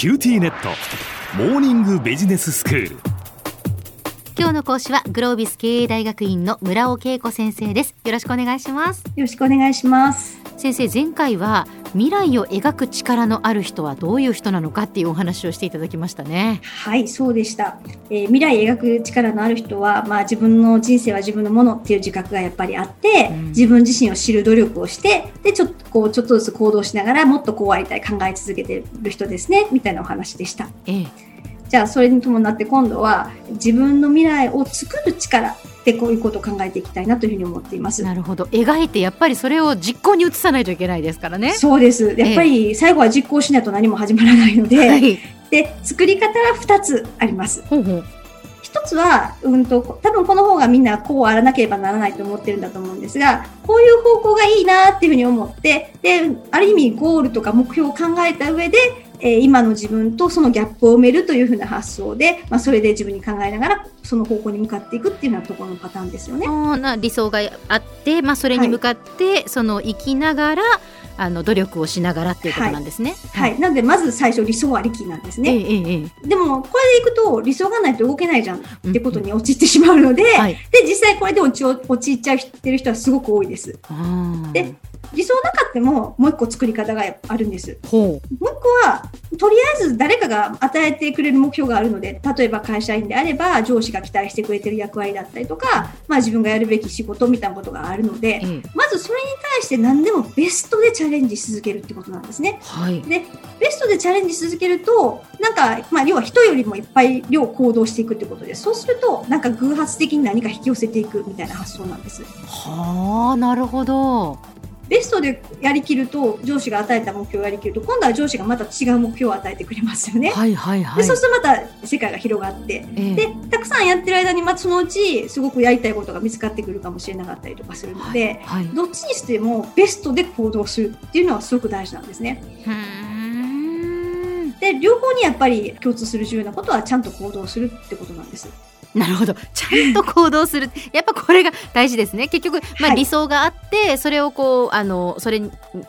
QTnet。モーニングビジネススクール。今日の講師はグロービス経営大学院の村尾恵子先生です。よろしくお願いします。よろしくお願いします。先生前回は未来を描く力のある人はどういう人なのかっていうお話をしていただきましたね。はいそうでした、えー、未来描く力のある人はまあ自分の人生は自分のものっていう自覚がやっぱりあって、うん、自分自身を知る努力をしてでちょっとこうちょっとずつ行動しながらもっとこうありたい考え続けてる人ですねみたいなお話でした、ええ、じゃあそれに伴って今度は自分の未来を作る力でこういうことを考えていきたいなというふうに思っています。なるほど。描いてやっぱりそれを実行に移さないといけないですからね。そうです。やっぱり最後は実行しないと何も始まらないので、はい、で作り方は2つあります。ほうほう一つは、うんと、多分この方がみんなこうあらなければならないと思ってるんだと思うんですが、こういう方向がいいなっていうふうに思って、で、ある意味ゴールとか目標を考えた上で、えー、今の自分とそのギャップを埋めるというふうな発想で、まあ、それで自分に考えながらその方向に向かっていくっていうようなところのパターンですよね。な理想があって、まあ、それに向かって、はい、その生きながらあの努力をしながらっていうことなんですね。はい、はい、なのでまず最初理想ありきなんですね。えええ、でもこれでいくと理想がないと動けないじゃんってことに陥ってしまうので、うんはい、で実際これで陥っちゃってる人はすごく多いです。で理想なかってももう一個作り方があるんです。もう一個はとりあえず誰かが与えてくれる目標があるので例えば会社員であれば上司が期待してくれてる役割だったりとか、まあ、自分がやるべき仕事みたいなことがあるので、うん、まずそれに対して何でもベストでチャレンジし続けるってことなんですね。はい、でベストでチャレンジし続けるとなんか、まあ、要は人よりもいっぱい量行動していくってことでそうするとなんか偶発的に何か引き寄せていくみたいな発想なんです。はあなるほど。ベストでやりきると上司が与えた目標をやりきると今度は上司がまた違う目標を与えてくれますよね。はいはいはい、でそうするとまた世界が広がって、えー、でたくさんやってる間にまたそのうちすごくやりたいことが見つかってくるかもしれなかったりとかするので、はいはい、どっちにしてもベストで行動するっていうのはすごく大事なんですね。で両方にやっぱり共通する重要なことはちゃんと行動するってことなんです。なるほど。ちゃんと行動する。やっぱこれが大事ですね。結局、まあ、理想があって、はい、それをこうあのそれ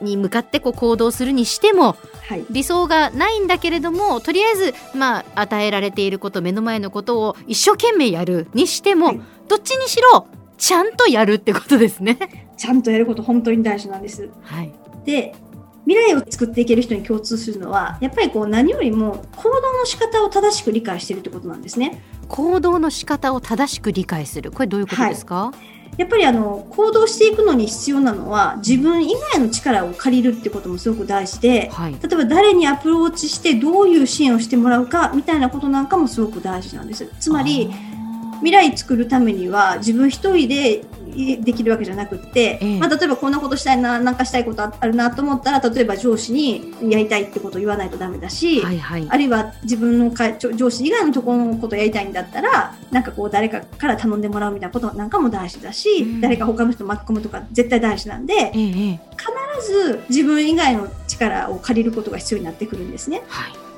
に向かってこう行動するにしても、はい、理想がないんだけれどもとりあえず、まあ、与えられていること目の前のことを一生懸命やるにしても、はい、どっちにしろちゃんとやるってことですね。ちゃんとやること本当に大事なんです。はい、で未来を作っていける人に共通するのはやっぱりこう何よりも行動の仕方を正しく理解しているってことなんですね。行動の仕方を正しく理解する。これどういうことですか、はい、やっぱりあの行動していくのに必要なのは自分以外の力を借りるってこともすごく大事で、はい、例えば誰にアプローチしてどういう支援をしてもらうかみたいなことなんかもすごく大事なんです。つまり未来作るためには自分一人でできるわけじゃなくて、ええ、まあ、例えばこんなことしたいななんかしたいことあるなと思ったら例えば上司にやりたいってことを言わないとダメだし、はいはい、あるいは自分のか上司以外のところのことをやりたいんだったらなんかこう誰かから頼んでもらうみたいなことなんかも大事だし、うん、誰か他の人巻き込むとか絶対大事なんで、え、必ず自分以外の力を借りることが必要になってくるんですね。はい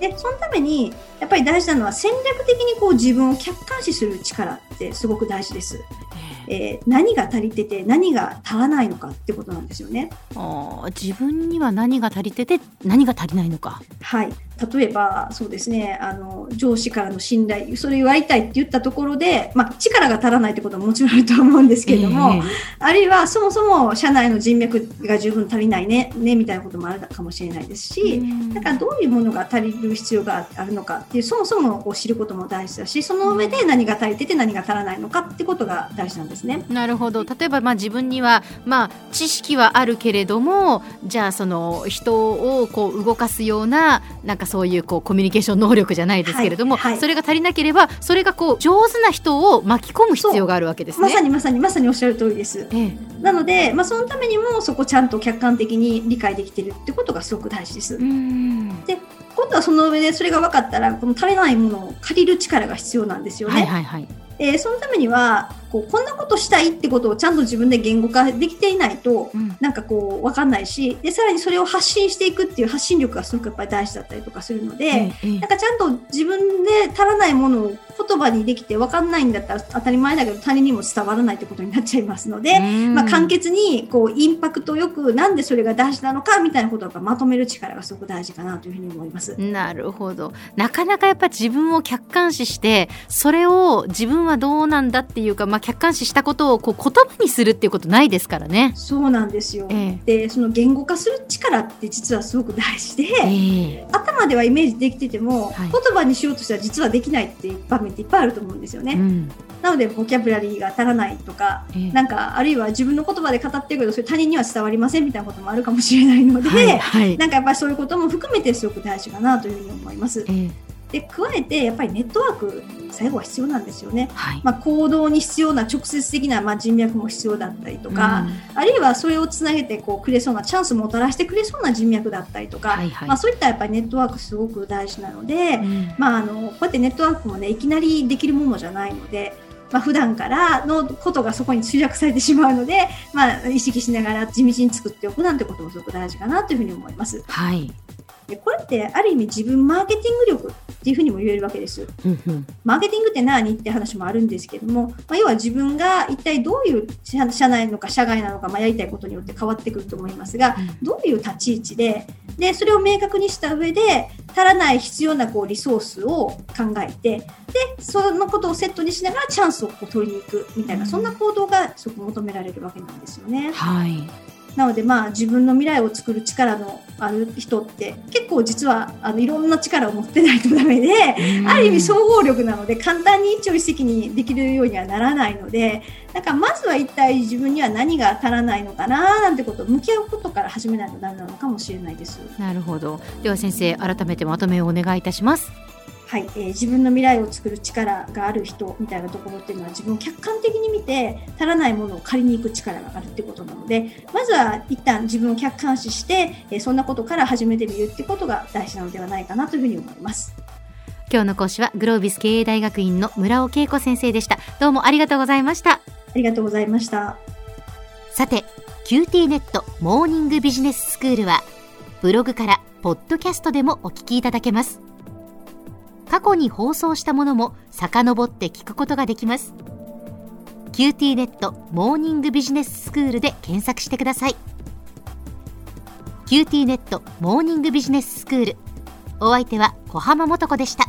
でそのためにやっぱり大事なのは戦略的にこう自分を客観視する力ってすごく大事です。えー、何が足りてて何が足らないのかってことなんですよね。あ自分には何が足りてて何が足りないのか。はい例えばそうですねあの上司からの信頼それ言われたいって言ったところで、まあ、力が足らないってことはもちろんあると思うんですけれども、えー、あるいはそもそも社内の人脈が十分足りないねねみたいなこともあるかもしれないですし、だからどういうものが足りる必要があるのかっていうそもそもこう知ることも大事だしその上で何が足りてて何が足らないのかってことが大事なんですね。なるほど。例えばまあ自分には、まあ、知識はあるけれどもじゃあその人をこう動かすようななんかそういうこうコミュニケーション能力じゃないですけれども、はいはい、それが足りなければそれがこう上手な人を巻き込む必要があるわけですね。まさにまさにまさにおっしゃる通りです。ええ、なので、まあ、そのためにもそこちゃんと客観的に理解できてるってことがすごく大事です。で今度はその上でそれが分かったらこの足りないものを借りる力が必要なんですよね。はいはいはいえー、そのためにはこうこんなことしたいってことをちゃんと自分で言語化できていないと、うん、なんかこう分かんないしでさらにそれを発信していくっていう発信力がすごくやっぱり大事だったりとかするので、うん、なんかちゃんと自分で足らないものを言葉にできて分かんないんだったら当たり前だけど他人にも伝わらないってことになっちゃいますので、まあ、簡潔にこうインパクトよくなんでそれが大事なのかみたいなことをまとめる力がすごく大事かなというふうに思います。なるほど。なかなかやっぱ自分を客観視してそれを自分はどうなんだっていうか、まあ、客観視したことをこう言葉にするっていうことないですからね。そうなんですよ、えー、でその言語化する力って実はすごく大事で、えー、頭ではイメージできてても、はい、言葉にしようとしたら実はできないっていう場面っていっぱいあると思うんですよね。うんなのでボキャブラリーが足らないとか、えー、なんかあるいは自分の言葉で語ってるけどそれ他人には伝わりませんみたいなこともあるかもしれないので、はいはい、なんかやっぱりそういうことも含めてすごく大事かなというふうに思います。えーで加えてやっぱりネットワーク最後は必要なんですよね、はい、まあ、行動に必要な直接的なまあ人脈も必要だったりとか、うん、あるいはそれをつなげてこうくれそうなチャンスをもたらしてくれそうな人脈だったりとか、はいはい、まあ、そういったやっぱりネットワークすごく大事なので、うん、まあ、あのこうやってネットワークもねいきなりできるものじゃないので。まあ、普段からのことがそこに集約されてしまうので、まあ、意識しながら地道に作っておくなんてこともすごく大事かなというふうに思います。はい。でこれってある意味自分マーケティング力っていうふうにも言えるわけです。マーケティングって何？って話もあるんですけども、まあ、要は自分が一体どういう社内のか社外なのか、まあ、やりたいことによって変わってくると思いますが、どういう立ち位置ででそれを明確にした上で足らない必要なこうリソースを考えてでそのことをセットにしながらチャンスをこう取りに行くみたいな、そんな行動がすごく求められるわけなんですよね。はいなのでまあ自分の未来を作る力のある人って結構実はあのいろんな力を持ってないとダメで、ある意味総合力なので簡単に一朝一夕にできるようにはならないのでなんかまずは一体自分には何が足らないのかななんてことを向き合うことから始めないとダメなのかもしれないです。なるほどでは先生改めてまとめをお願いいたします。はい、えー、自分の未来を作る力がある人みたいなところっていうのは自分を客観的に見て足らないものを借りに行く力があるってことなのでまずは一旦自分を客観視して、えー、そんなことから始めてみるってことが大事なのではないかなというふうに思います。今日の講師はグロービス経営大学院の村尾恵子先生でした。どうもありがとうございました。ありがとうございました。さて QT ネットモーニングビジネススクールはブログからポッドキャストでもお聞きいただけます過去に放送したものも遡って聞くことができます。QT ネットモーニングビジネススクールで検索してください。QT ネットモーニングビジネススクール。お相手は小浜もとこでした。